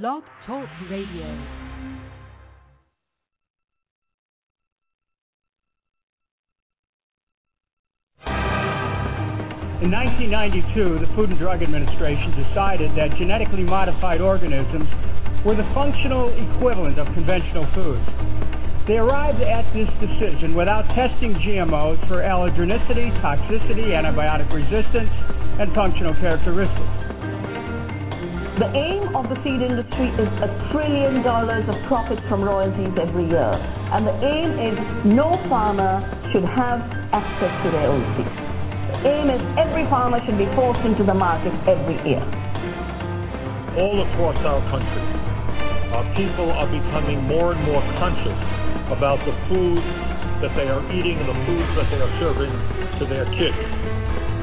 Blog Talk Radio. In 1992, the Food and Drug Administration decided that genetically modified organisms were the functional equivalent of conventional foods. They arrived at this decision without testing GMOs for allergenicity, toxicity, antibiotic resistance, and functional characteristics. The aim of the feed industry is a trillion dollars of profit from royalties every year. And the aim is no farmer should have access to their own seed. The aim is every farmer should be forced into the market every year. All across our country, our people are becoming more and more conscious about the food that they are eating and the foods that they are serving to their kids.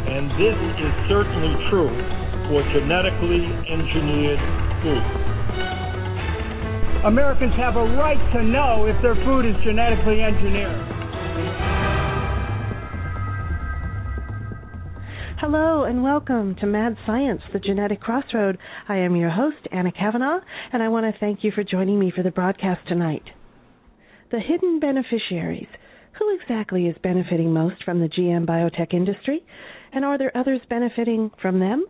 And this is certainly true for genetically engineered food. Americans have a right to know if their food is genetically engineered. Hello and welcome to Mad Science, the Genetic Crossroad. I am your host, Anna Kavanaugh, and I want to thank you for joining me for the broadcast tonight. The hidden beneficiaries. Who exactly is benefiting most from the GM biotech industry? And are there others benefiting from them?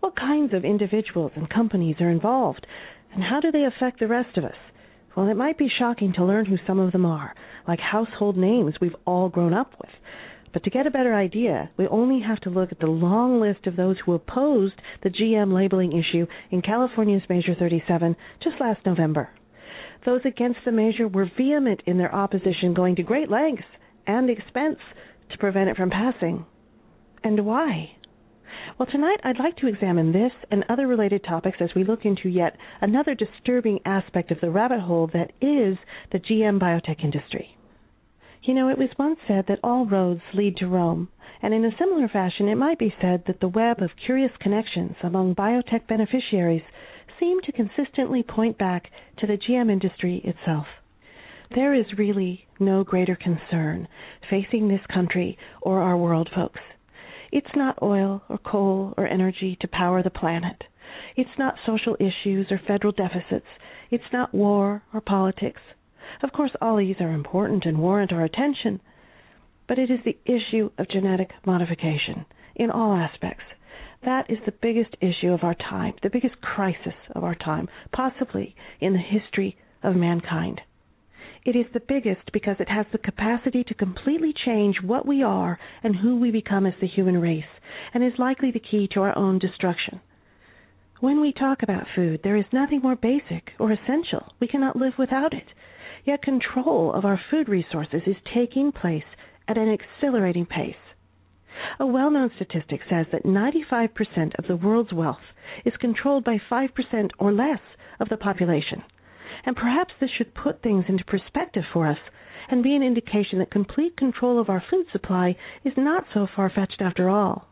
What kinds of individuals and companies are involved? And how do they affect the rest of us? Well, it might be shocking to learn who some of them are, like household names we've all grown up with. But to get a better idea, we only have to look at the long list of those who opposed the GM labeling issue in California's Measure 37 just last November. Those against the measure were vehement in their opposition, going to great lengths and expense to prevent it from passing. And why? Well, tonight I'd like to examine this and other related topics as we look into yet another disturbing aspect of the rabbit hole that is the GM biotech industry. You know, it was once said that all roads lead to Rome, and in a similar fashion it might be said that the web of curious connections among biotech beneficiaries seem to consistently point back to the GM industry itself. There is really no greater concern facing this country or our world, folks. It's not oil or coal or energy to power the planet. It's not social issues or federal deficits. It's not war or politics. Of course, all these are important and warrant our attention, but it is the issue of genetic modification in all aspects. That is the biggest issue of our time, the biggest crisis of our time, possibly in the history of mankind. It is the biggest because it has the capacity to completely change what we are and who we become as the human race, and is likely the key to our own destruction. When we talk about food, there is nothing more basic or essential. We cannot live without it. Yet control of our food resources is taking place at an accelerating pace. A well known statistic says that 95% of the world's wealth is controlled by 5% or less of the population. And perhaps this should put things into perspective for us and be an indication that complete control of our food supply is not so far fetched after all.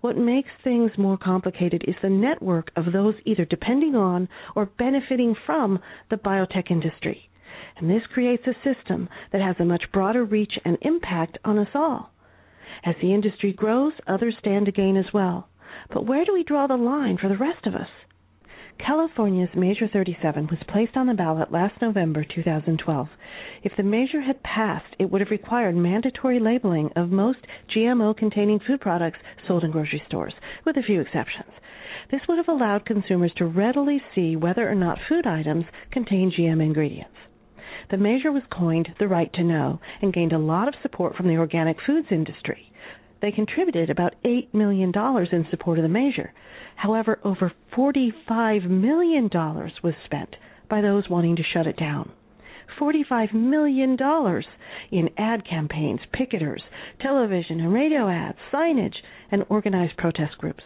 What makes things more complicated is the network of those either depending on or benefiting from the biotech industry. And this creates a system that has a much broader reach and impact on us all. As the industry grows, others stand to gain as well. But where do we draw the line for the rest of us? California's Measure 37 was placed on the ballot last November 2012. If the measure had passed, it would have required mandatory labeling of most GMO containing food products sold in grocery stores, with a few exceptions. This would have allowed consumers to readily see whether or not food items contain GM ingredients. The measure was coined the right to know and gained a lot of support from the organic foods industry. They contributed about $8 million in support of the measure. However, over $45 million was spent by those wanting to shut it down. $45 million in ad campaigns, picketers, television and radio ads, signage, and organized protest groups.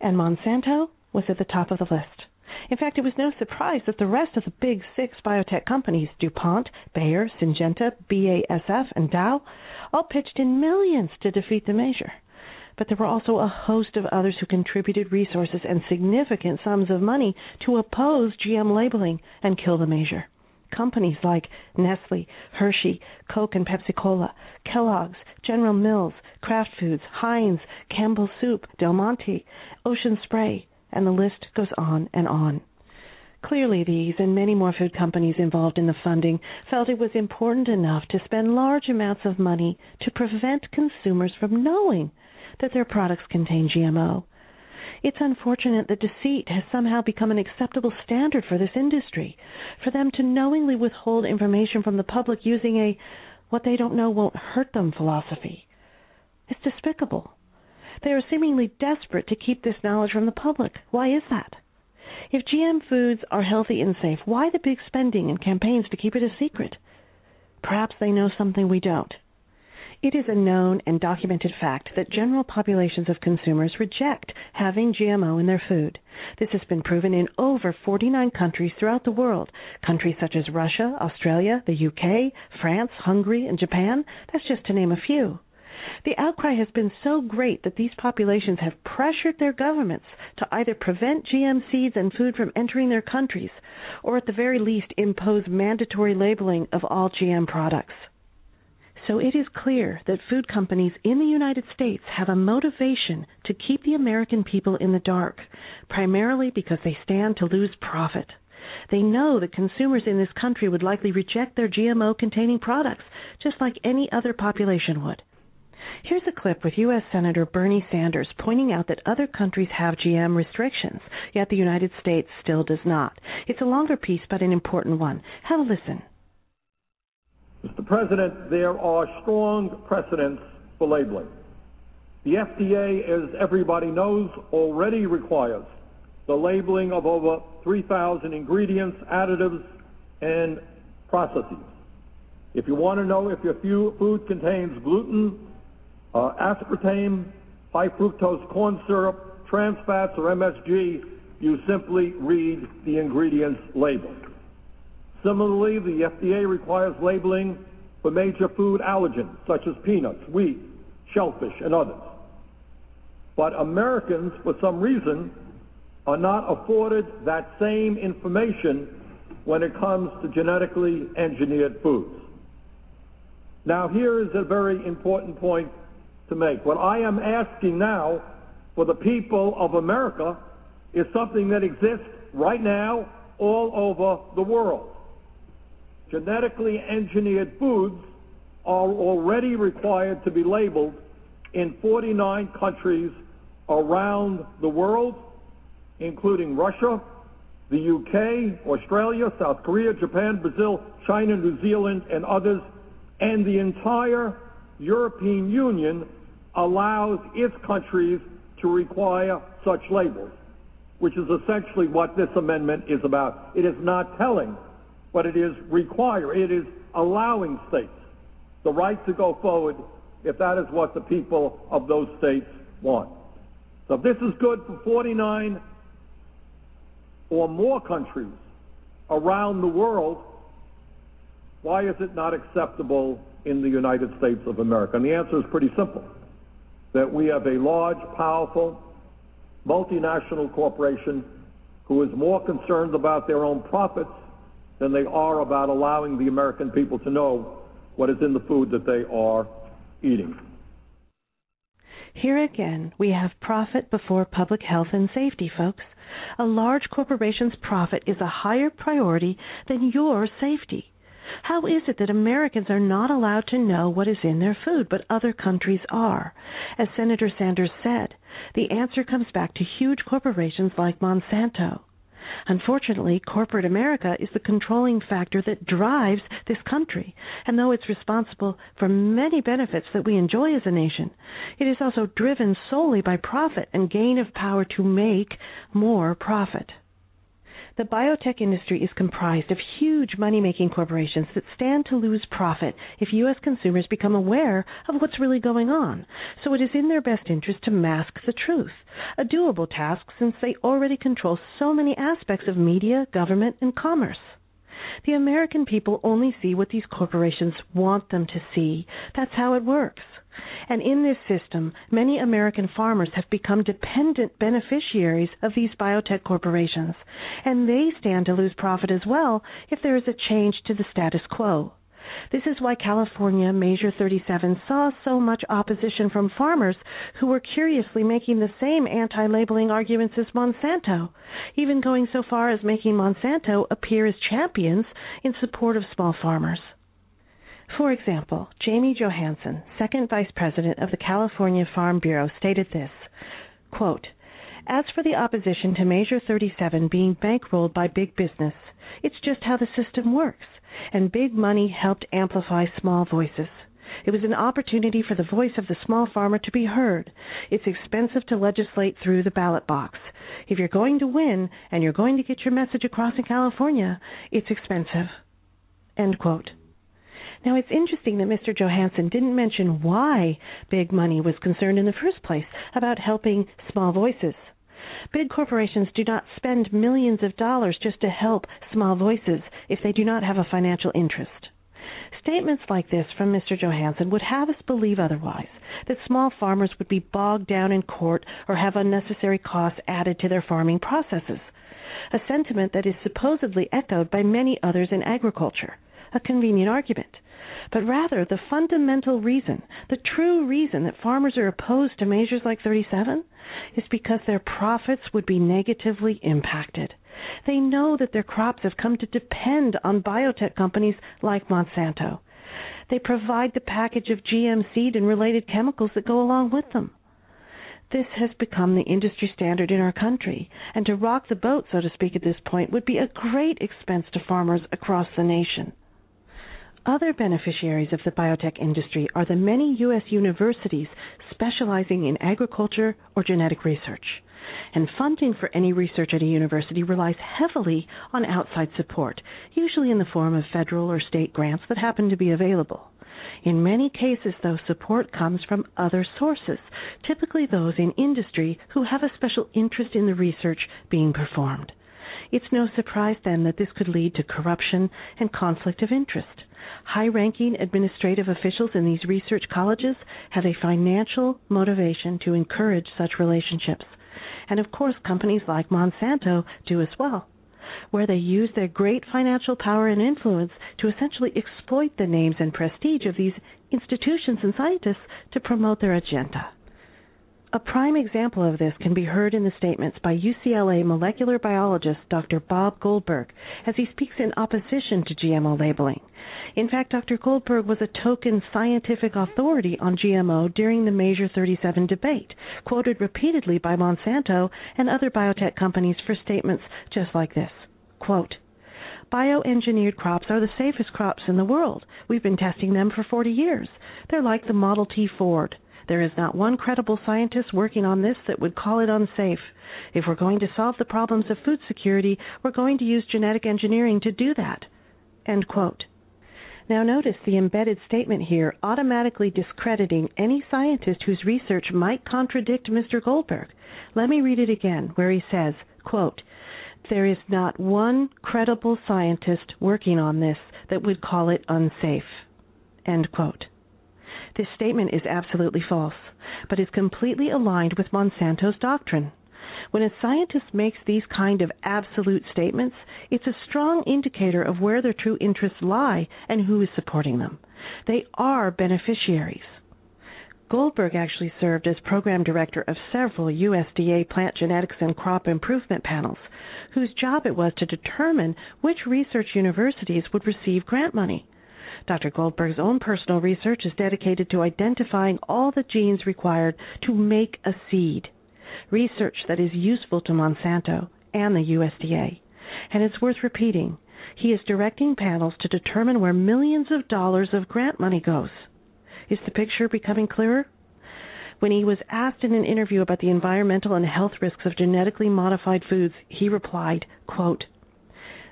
And Monsanto was at the top of the list. In fact, it was no surprise that the rest of the big six biotech companies, DuPont, Bayer, Syngenta, BASF, and Dow, all pitched in millions to defeat the measure. But there were also a host of others who contributed resources and significant sums of money to oppose GM labeling and kill the measure. Companies like Nestle, Hershey, Coke and Pepsi Cola, Kellogg's, General Mills, Kraft Foods, Heinz, Campbell Soup, Del Monte, Ocean Spray, and the list goes on and on. Clearly, these and many more food companies involved in the funding felt it was important enough to spend large amounts of money to prevent consumers from knowing that their products contain GMO. It's unfortunate that deceit has somehow become an acceptable standard for this industry. For them to knowingly withhold information from the public using a what they don't know won't hurt them philosophy. It's despicable. They are seemingly desperate to keep this knowledge from the public. Why is that? If GM foods are healthy and safe, why the big spending and campaigns to keep it a secret? Perhaps they know something we don't. It is a known and documented fact that general populations of consumers reject having GMO in their food. This has been proven in over 49 countries throughout the world. Countries such as Russia, Australia, the UK, France, Hungary, and Japan. That's just to name a few. The outcry has been so great that these populations have pressured their governments to either prevent GM seeds and food from entering their countries, or at the very least impose mandatory labeling of all GM products. So it is clear that food companies in the United States have a motivation to keep the American people in the dark, primarily because they stand to lose profit. They know that consumers in this country would likely reject their GMO containing products, just like any other population would. Here's a clip with U.S. Senator Bernie Sanders pointing out that other countries have GM restrictions, yet the United States still does not. It's a longer piece, but an important one. Have a listen. Mr. President, there are strong precedents for labeling. The FDA, as everybody knows, already requires the labeling of over 3,000 ingredients, additives, and processes. If you want to know if your food contains gluten, Uh, aspartame, high fructose corn syrup, trans fats, or MSG, you simply read the ingredients label. Similarly, the FDA requires labeling for major food allergens such as peanuts, wheat, shellfish, and others. But Americans, for some reason, are not afforded that same information when it comes to genetically engineered foods. Now, here is a very important point to make. What I am asking now for the people of America is something that exists right now all over the world genetically engineered foods are already required to be labeled in 49 countries around the world, including Russia, the UK, Australia, South Korea, Japan, Brazil, China, New Zealand, and others, and the entire European Union allows its countries to require such labels, which is essentially what this amendment is about. It is not telling but it is requiring, it is allowing states the right to go forward if that is what the people of those states want. So if this is good for 49 or more countries around the world, why is it not acceptable in the United States of America? And the answer is pretty simple. That we have a large, powerful, multinational corporation who is more concerned about their own profits than they are about allowing the American people to know what is in the food that they are eating. Here again, we have profit before public health and safety, folks. A large corporation's profit is a higher priority than your safety. How is it that Americans are not allowed to know what is in their food, but other countries are? As Senator Sanders said, the answer comes back to huge corporations like Monsanto. Unfortunately, corporate America is the controlling factor that drives this country. And though it's responsible for many benefits that we enjoy as a nation, it is also driven solely by profit and gain of power to make more profit. The biotech industry is comprised of huge money making corporations that stand to lose profit if U.S. consumers become aware of what's really going on. So it is in their best interest to mask the truth. A doable task since they already control so many aspects of media, government, and commerce. The American people only see what these corporations want them to see. That's how it works. And in this system, many American farmers have become dependent beneficiaries of these biotech corporations, and they stand to lose profit as well if there is a change to the status quo. This is why California Measure 37 saw so much opposition from farmers who were curiously making the same anti labeling arguments as Monsanto, even going so far as making Monsanto appear as champions in support of small farmers. For example, Jamie Johansson, second vice president of the California Farm Bureau, stated this quote, As for the opposition to Measure 37 being bankrolled by big business, it's just how the system works, and big money helped amplify small voices. It was an opportunity for the voice of the small farmer to be heard. It's expensive to legislate through the ballot box. If you're going to win and you're going to get your message across in California, it's expensive. End quote. Now, it's interesting that Mr. Johansson didn't mention why big money was concerned in the first place about helping small voices. Big corporations do not spend millions of dollars just to help small voices if they do not have a financial interest. Statements like this from Mr. Johansson would have us believe otherwise, that small farmers would be bogged down in court or have unnecessary costs added to their farming processes, a sentiment that is supposedly echoed by many others in agriculture. A convenient argument but rather the fundamental reason, the true reason that farmers are opposed to measures like 37 is because their profits would be negatively impacted. They know that their crops have come to depend on biotech companies like Monsanto. They provide the package of GM seed and related chemicals that go along with them. This has become the industry standard in our country, and to rock the boat, so to speak, at this point would be a great expense to farmers across the nation. Other beneficiaries of the biotech industry are the many U.S. universities specializing in agriculture or genetic research. And funding for any research at a university relies heavily on outside support, usually in the form of federal or state grants that happen to be available. In many cases, though, support comes from other sources, typically those in industry who have a special interest in the research being performed. It's no surprise then that this could lead to corruption and conflict of interest. High ranking administrative officials in these research colleges have a financial motivation to encourage such relationships. And of course, companies like Monsanto do as well, where they use their great financial power and influence to essentially exploit the names and prestige of these institutions and scientists to promote their agenda. A prime example of this can be heard in the statements by UCLA molecular biologist Dr. Bob Goldberg as he speaks in opposition to GMO labeling. In fact, Dr. Goldberg was a token scientific authority on GMO during the Measure 37 debate, quoted repeatedly by Monsanto and other biotech companies for statements just like this. Quote, Bioengineered crops are the safest crops in the world. We've been testing them for 40 years. They're like the Model T Ford. There is not one credible scientist working on this that would call it unsafe. If we're going to solve the problems of food security, we're going to use genetic engineering to do that. End quote. Now notice the embedded statement here automatically discrediting any scientist whose research might contradict Mr. Goldberg. Let me read it again where he says, quote, there is not one credible scientist working on this that would call it unsafe. End quote. This statement is absolutely false, but is completely aligned with Monsanto's doctrine. When a scientist makes these kind of absolute statements, it's a strong indicator of where their true interests lie and who is supporting them. They are beneficiaries. Goldberg actually served as program director of several USDA plant genetics and crop improvement panels, whose job it was to determine which research universities would receive grant money. Dr. Goldberg's own personal research is dedicated to identifying all the genes required to make a seed, research that is useful to Monsanto and the USDA. And it's worth repeating. He is directing panels to determine where millions of dollars of grant money goes. Is the picture becoming clearer? When he was asked in an interview about the environmental and health risks of genetically modified foods, he replied, quote,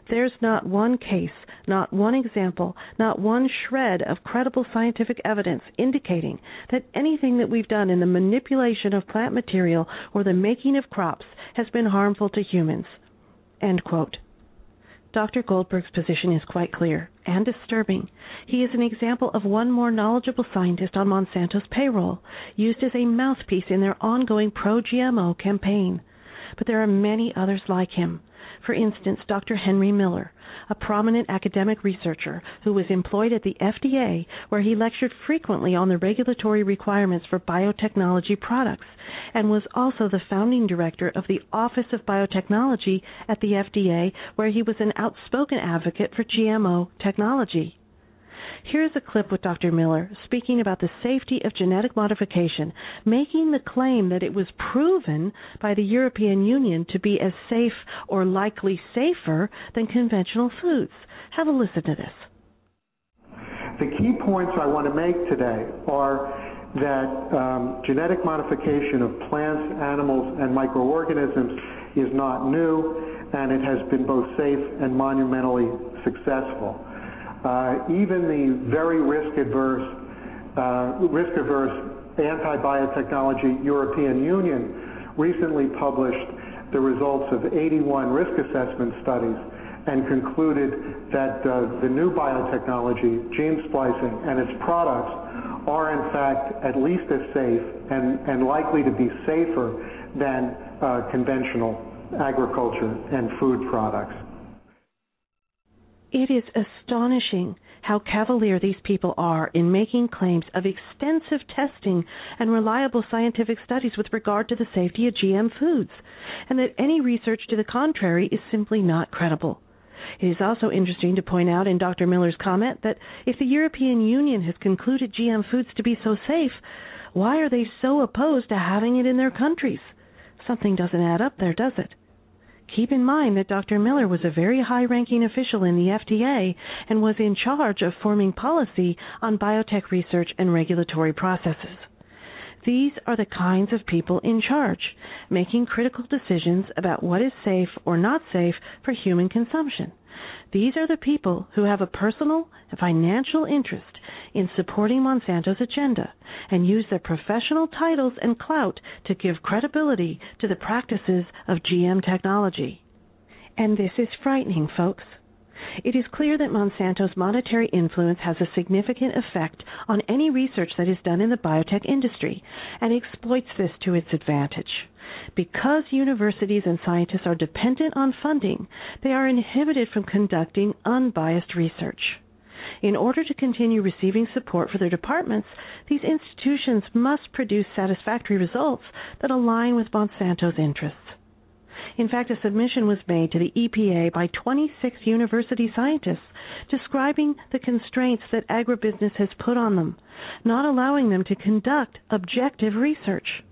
There's not one case not one example, not one shred of credible scientific evidence indicating that anything that we've done in the manipulation of plant material or the making of crops has been harmful to humans. Dr. Goldberg's position is quite clear and disturbing. He is an example of one more knowledgeable scientist on Monsanto's payroll, used as a mouthpiece in their ongoing pro GMO campaign. But there are many others like him For instance, Dr. Henry Miller, a prominent academic researcher who was employed at the FDA, where he lectured frequently on the regulatory requirements for biotechnology products, and was also the founding director of the Office of Biotechnology at the FDA, where he was an outspoken advocate for GMO technology. Here's a clip with Dr. Miller speaking about the safety of genetic modification, making the claim that it was proven by the European Union to be as safe or likely safer than conventional foods. Have a listen to this. The key points I want to make today are that um, genetic modification of plants, animals, and microorganisms is not new, and it has been both safe and monumentally successful. Uh, even the very uh, risk-averse anti-biotechnology European Union recently published the results of 81 risk assessment studies and concluded that uh, the new biotechnology, gene splicing, and its products are in fact at least as safe and, and likely to be safer than uh, conventional agriculture and food products. It is astonishing how cavalier these people are in making claims of extensive testing and reliable scientific studies with regard to the safety of GM foods, and that any research to the contrary is simply not credible. It is also interesting to point out in Dr. Miller's comment that if the European Union has concluded GM foods to be so safe, why are they so opposed to having it in their countries? Something doesn't add up there, does it? Keep in mind that Dr. Miller was a very high ranking official in the FDA and was in charge of forming policy on biotech research and regulatory processes. These are the kinds of people in charge, making critical decisions about what is safe or not safe for human consumption. These are the people who have a personal and financial interest in supporting Monsanto's agenda and use their professional titles and clout to give credibility to the practices of GM technology. And this is frightening, folks. It is clear that Monsanto's monetary influence has a significant effect on any research that is done in the biotech industry and exploits this to its advantage. Because universities and scientists are dependent on funding, they are inhibited from conducting unbiased research. In order to continue receiving support for their departments, these institutions must produce satisfactory results that align with Monsanto's interests. In fact, a submission was made to the EPA by 26 university scientists describing the constraints that agribusiness has put on them, not allowing them to conduct objective research.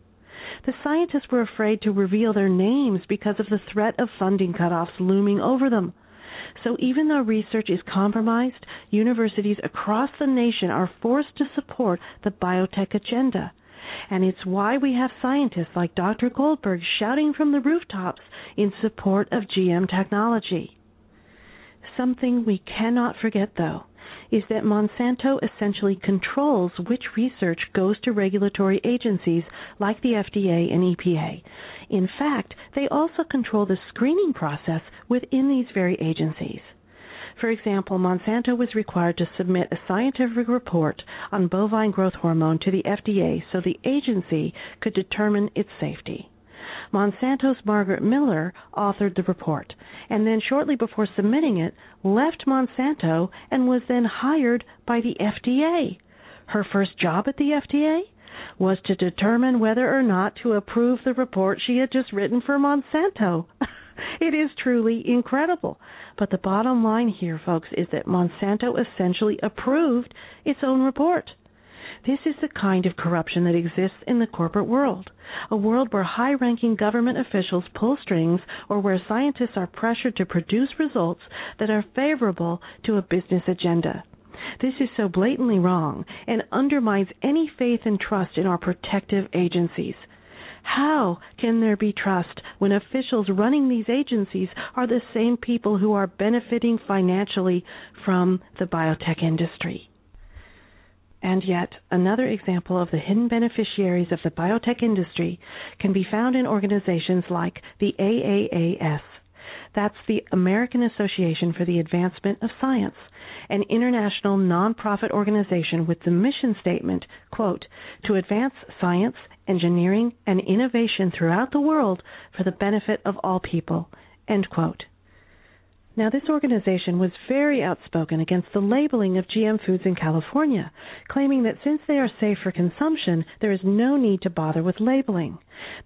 The scientists were afraid to reveal their names because of the threat of funding cutoffs looming over them. So even though research is compromised, universities across the nation are forced to support the biotech agenda. And it's why we have scientists like Dr. Goldberg shouting from the rooftops in support of GM technology. Something we cannot forget, though, is that Monsanto essentially controls which research goes to regulatory agencies like the FDA and EPA. In fact, they also control the screening process within these very agencies. For example, Monsanto was required to submit a scientific report on bovine growth hormone to the FDA so the agency could determine its safety. Monsanto's Margaret Miller authored the report, and then shortly before submitting it, left Monsanto and was then hired by the FDA. Her first job at the FDA was to determine whether or not to approve the report she had just written for Monsanto. it is truly incredible. But the bottom line here, folks, is that Monsanto essentially approved its own report. This is the kind of corruption that exists in the corporate world, a world where high ranking government officials pull strings or where scientists are pressured to produce results that are favorable to a business agenda. This is so blatantly wrong and undermines any faith and trust in our protective agencies. How can there be trust when officials running these agencies are the same people who are benefiting financially from the biotech industry? And yet, another example of the hidden beneficiaries of the biotech industry can be found in organizations like the AAAS. That's the American Association for the Advancement of Science, an international nonprofit organization with the mission statement, quote, to advance science, engineering, and innovation throughout the world for the benefit of all people, end quote. Now, this organization was very outspoken against the labeling of GM foods in California, claiming that since they are safe for consumption, there is no need to bother with labeling.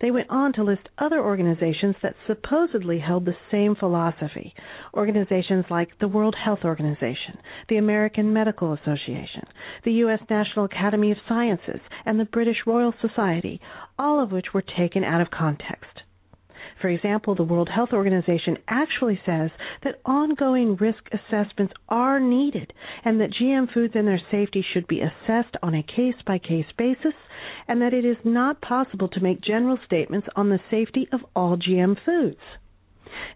They went on to list other organizations that supposedly held the same philosophy. Organizations like the World Health Organization, the American Medical Association, the U.S. National Academy of Sciences, and the British Royal Society, all of which were taken out of context. For example, the World Health Organization actually says that ongoing risk assessments are needed and that GM foods and their safety should be assessed on a case by case basis and that it is not possible to make general statements on the safety of all GM foods.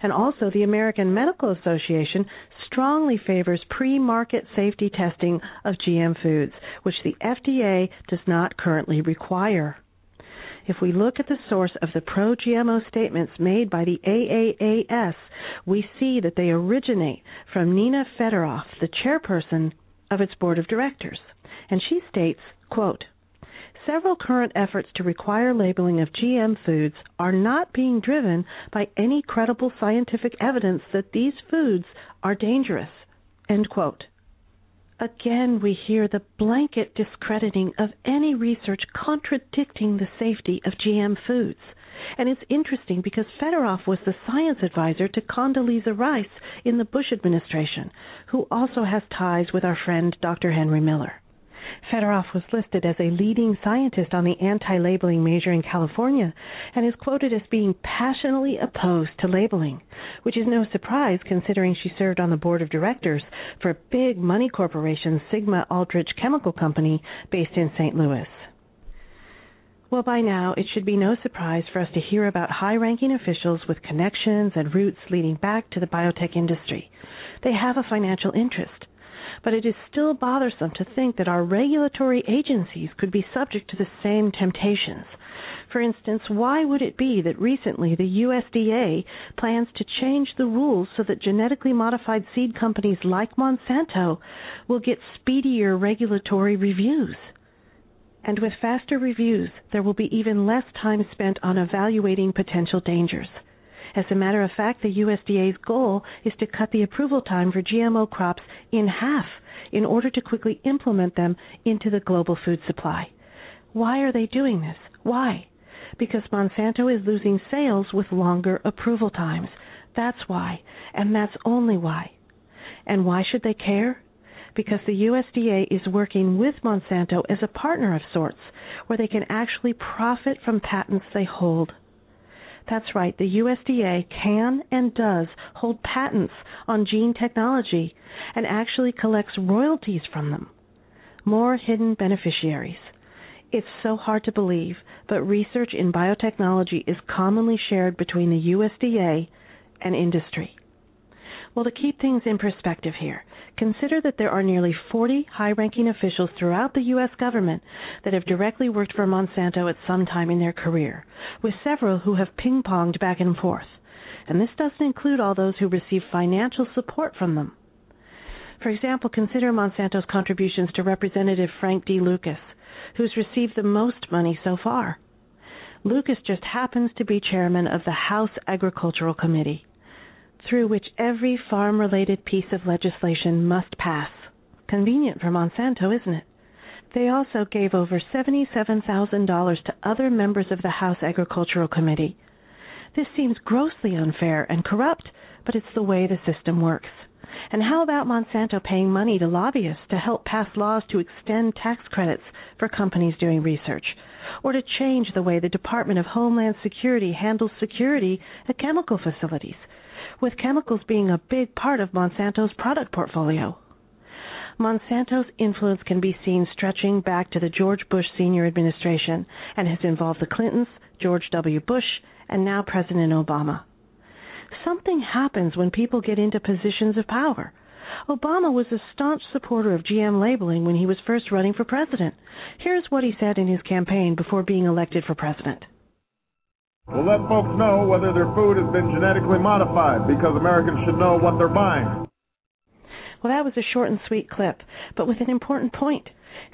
And also, the American Medical Association strongly favors pre market safety testing of GM foods, which the FDA does not currently require. If we look at the source of the pro GMO statements made by the AAAS, we see that they originate from Nina Fedoroff, the chairperson of its board of directors. And she states, quote, Several current efforts to require labeling of GM foods are not being driven by any credible scientific evidence that these foods are dangerous. End quote. Again, we hear the blanket discrediting of any research contradicting the safety of GM foods. And it's interesting because Fedoroff was the science advisor to Condoleezza Rice in the Bush administration, who also has ties with our friend Dr. Henry Miller. Fedoroff was listed as a leading scientist on the anti labeling measure in California and is quoted as being passionately opposed to labeling, which is no surprise considering she served on the board of directors for big money corporation Sigma Aldrich Chemical Company based in St. Louis. Well, by now, it should be no surprise for us to hear about high ranking officials with connections and roots leading back to the biotech industry. They have a financial interest but it is still bothersome to think that our regulatory agencies could be subject to the same temptations. For instance, why would it be that recently the USDA plans to change the rules so that genetically modified seed companies like Monsanto will get speedier regulatory reviews? And with faster reviews, there will be even less time spent on evaluating potential dangers. As a matter of fact, the USDA's goal is to cut the approval time for GMO crops in half in order to quickly implement them into the global food supply. Why are they doing this? Why? Because Monsanto is losing sales with longer approval times. That's why, and that's only why. And why should they care? Because the USDA is working with Monsanto as a partner of sorts, where they can actually profit from patents they hold. That's right, the USDA can and does hold patents on gene technology and actually collects royalties from them. More hidden beneficiaries. It's so hard to believe, but research in biotechnology is commonly shared between the USDA and industry. Well, to keep things in perspective here, consider that there are nearly 40 high ranking officials throughout the U.S. government that have directly worked for Monsanto at some time in their career, with several who have ping ponged back and forth. And this doesn't include all those who receive financial support from them. For example, consider Monsanto's contributions to Representative Frank D. Lucas, who's received the most money so far. Lucas just happens to be chairman of the House Agricultural Committee through which every farm related piece of legislation must pass. Convenient for Monsanto, isn't it? They also gave over $77,000 to other members of the House Agricultural Committee. This seems grossly unfair and corrupt, but it's the way the system works. And how about Monsanto paying money to lobbyists to help pass laws to extend tax credits for companies doing research, or to change the way the Department of Homeland Security handles security at chemical facilities? With chemicals being a big part of Monsanto's product portfolio. Monsanto's influence can be seen stretching back to the George Bush senior administration and has involved the Clintons, George W. Bush, and now President Obama. Something happens when people get into positions of power. Obama was a staunch supporter of GM labeling when he was first running for president. Here's what he said in his campaign before being elected for president. We'll let folks know whether their food has been genetically modified because Americans should know what they're buying. Well, that was a short and sweet clip, but with an important point.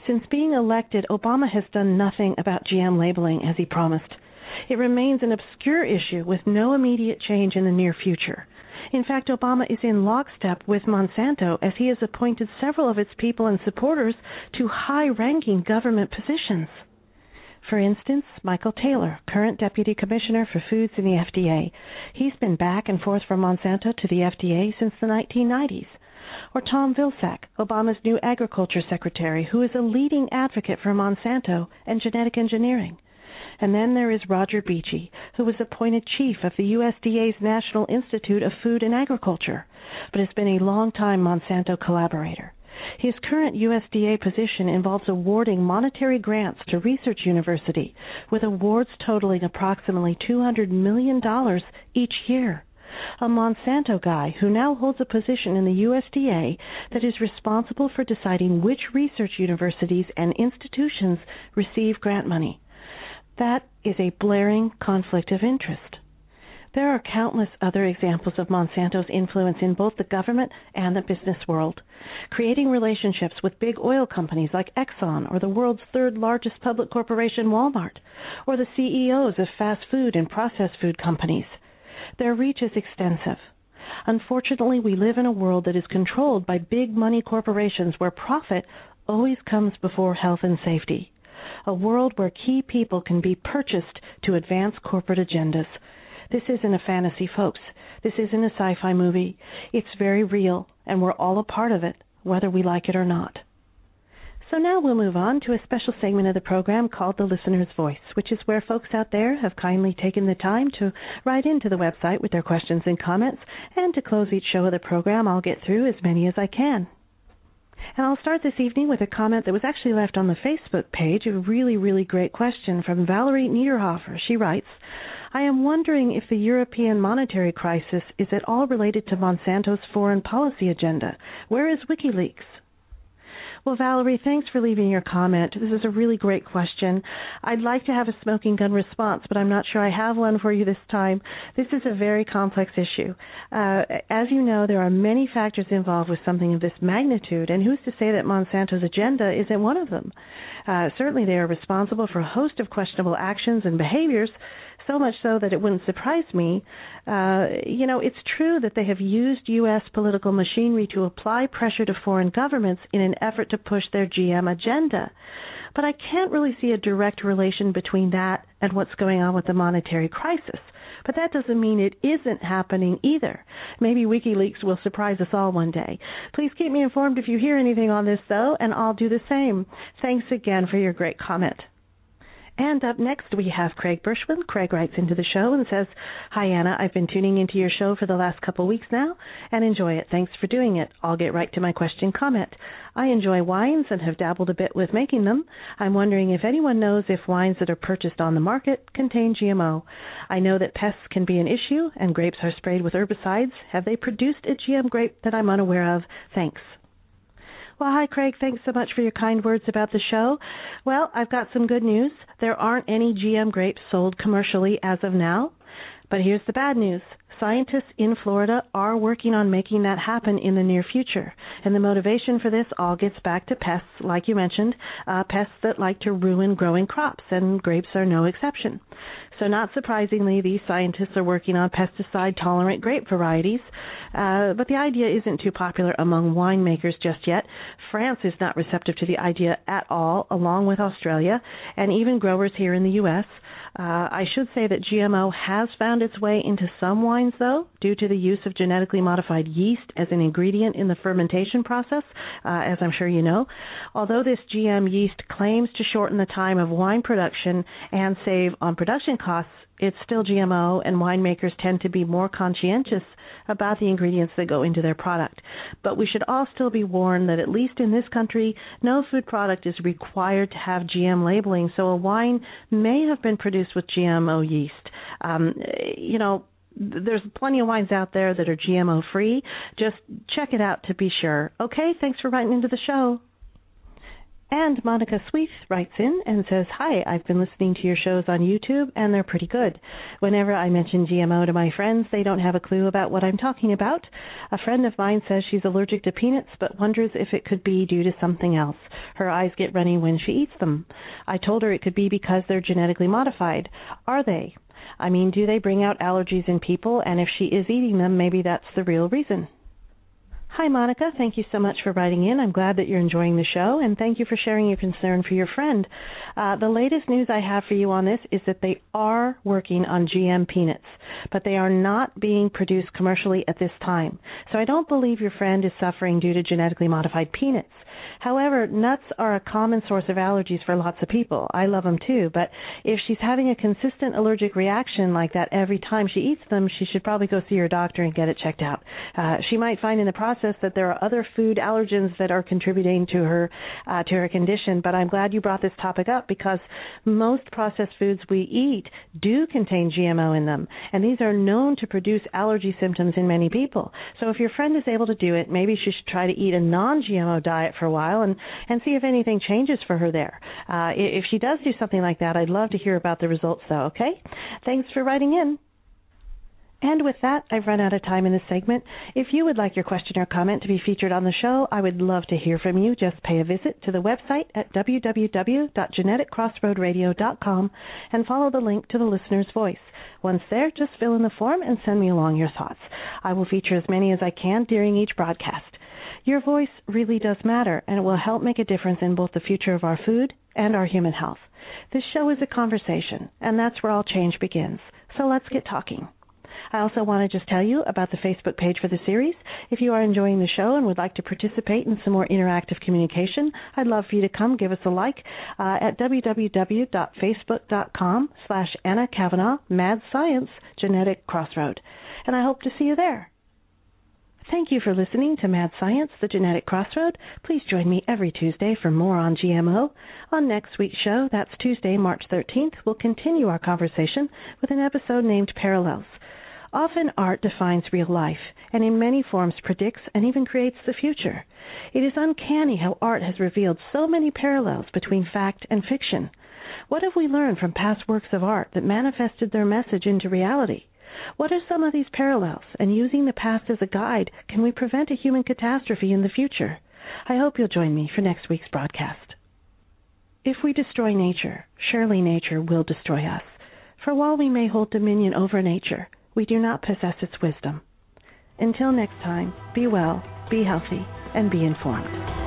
Since being elected, Obama has done nothing about GM labeling as he promised. It remains an obscure issue with no immediate change in the near future. In fact, Obama is in lockstep with Monsanto as he has appointed several of its people and supporters to high ranking government positions. For instance, Michael Taylor, current Deputy Commissioner for Foods in the FDA. He's been back and forth from Monsanto to the FDA since the 1990s. Or Tom Vilsack, Obama's new Agriculture Secretary, who is a leading advocate for Monsanto and genetic engineering. And then there is Roger Beachy, who was appointed chief of the USDA's National Institute of Food and Agriculture, but has been a long-time Monsanto collaborator. His current USDA position involves awarding monetary grants to research university, with awards totaling approximately $200 million each year. A Monsanto guy who now holds a position in the USDA that is responsible for deciding which research universities and institutions receive grant money. That is a blaring conflict of interest. There are countless other examples of Monsanto's influence in both the government and the business world, creating relationships with big oil companies like Exxon or the world's third largest public corporation, Walmart, or the CEOs of fast food and processed food companies. Their reach is extensive. Unfortunately, we live in a world that is controlled by big money corporations where profit always comes before health and safety a world where key people can be purchased to advance corporate agendas. This isn't a fantasy, folks. This isn't a sci fi movie. It's very real, and we're all a part of it, whether we like it or not. So now we'll move on to a special segment of the program called The Listener's Voice, which is where folks out there have kindly taken the time to write into the website with their questions and comments, and to close each show of the program, I'll get through as many as I can. And I'll start this evening with a comment that was actually left on the Facebook page, a really, really great question from Valerie Niederhofer. She writes, I am wondering if the European monetary crisis is at all related to Monsanto's foreign policy agenda. Where is WikiLeaks? Well, Valerie, thanks for leaving your comment. This is a really great question. I'd like to have a smoking gun response, but I'm not sure I have one for you this time. This is a very complex issue. Uh, as you know, there are many factors involved with something of this magnitude, and who's to say that Monsanto's agenda isn't one of them? Uh, certainly, they are responsible for a host of questionable actions and behaviors so much so that it wouldn't surprise me. Uh, you know, it's true that they have used U.S. political machinery to apply pressure to foreign governments in an effort to push their GM agenda. But I can't really see a direct relation between that and what's going on with the monetary crisis. But that doesn't mean it isn't happening either. Maybe WikiLeaks will surprise us all one day. Please keep me informed if you hear anything on this, though, and I'll do the same. Thanks again for your great comment. And up next, we have Craig Berschwin. Craig writes into the show and says, Hi, Anna. I've been tuning into your show for the last couple weeks now and enjoy it. Thanks for doing it. I'll get right to my question comment. I enjoy wines and have dabbled a bit with making them. I'm wondering if anyone knows if wines that are purchased on the market contain GMO. I know that pests can be an issue and grapes are sprayed with herbicides. Have they produced a GM grape that I'm unaware of? Thanks. Well, hi, Craig. Thanks so much for your kind words about the show. Well, I've got some good news. There aren't any GM grapes sold commercially as of now. But here's the bad news. Scientists in Florida are working on making that happen in the near future. And the motivation for this all gets back to pests, like you mentioned, uh, pests that like to ruin growing crops, and grapes are no exception. So, not surprisingly, these scientists are working on pesticide tolerant grape varieties. Uh, but the idea isn't too popular among winemakers just yet. France is not receptive to the idea at all, along with Australia, and even growers here in the U.S. Uh, I should say that GMO has found its way into some wines, though, due to the use of genetically modified yeast as an ingredient in the fermentation process, uh, as I'm sure you know. Although this GM yeast claims to shorten the time of wine production and save on production costs, it's still GMO, and winemakers tend to be more conscientious about the ingredients that go into their product. But we should all still be warned that at least in this country, no food product is required to have GM labeling. So a wine may have been produced with GMO yeast. Um, you know, there's plenty of wines out there that are GMO free. Just check it out to be sure. Okay, thanks for writing into the show. And Monica Sweet writes in and says, Hi, I've been listening to your shows on YouTube and they're pretty good. Whenever I mention GMO to my friends, they don't have a clue about what I'm talking about. A friend of mine says she's allergic to peanuts but wonders if it could be due to something else. Her eyes get runny when she eats them. I told her it could be because they're genetically modified. Are they? I mean, do they bring out allergies in people? And if she is eating them, maybe that's the real reason. Hi, Monica. Thank you so much for writing in. I'm glad that you're enjoying the show, and thank you for sharing your concern for your friend. Uh, the latest news I have for you on this is that they are working on GM peanuts, but they are not being produced commercially at this time. So I don't believe your friend is suffering due to genetically modified peanuts. However, nuts are a common source of allergies for lots of people. I love them too, but if she's having a consistent allergic reaction like that every time she eats them, she should probably go see her doctor and get it checked out. Uh, she might find in the process that there are other food allergens that are contributing to her uh, to her condition. But I'm glad you brought this topic up because most processed foods we eat do contain GMO in them, and these are known to produce allergy symptoms in many people. So if your friend is able to do it, maybe she should try to eat a non-GMO diet for a while and and see if anything changes for her there. Uh, if she does do something like that, I'd love to hear about the results, though. Okay? Thanks for writing in. And with that, I've run out of time in this segment. If you would like your question or comment to be featured on the show, I would love to hear from you. Just pay a visit to the website at www.geneticcrossroadradio.com and follow the link to the listener's voice. Once there, just fill in the form and send me along your thoughts. I will feature as many as I can during each broadcast. Your voice really does matter, and it will help make a difference in both the future of our food and our human health. This show is a conversation, and that's where all change begins. So let's get talking. I also want to just tell you about the Facebook page for the series. If you are enjoying the show and would like to participate in some more interactive communication, I'd love for you to come give us a like uh, at www.facebook.com slash Anna Kavanaugh Mad Science Genetic Crossroad. And I hope to see you there. Thank you for listening to Mad Science, the Genetic Crossroad. Please join me every Tuesday for more on GMO. On next week's show, that's Tuesday, March 13th, we'll continue our conversation with an episode named Parallels. Often art defines real life, and in many forms predicts and even creates the future. It is uncanny how art has revealed so many parallels between fact and fiction. What have we learned from past works of art that manifested their message into reality? What are some of these parallels? And using the past as a guide, can we prevent a human catastrophe in the future? I hope you'll join me for next week's broadcast. If we destroy nature, surely nature will destroy us. For while we may hold dominion over nature, we do not possess its wisdom. Until next time, be well, be healthy, and be informed.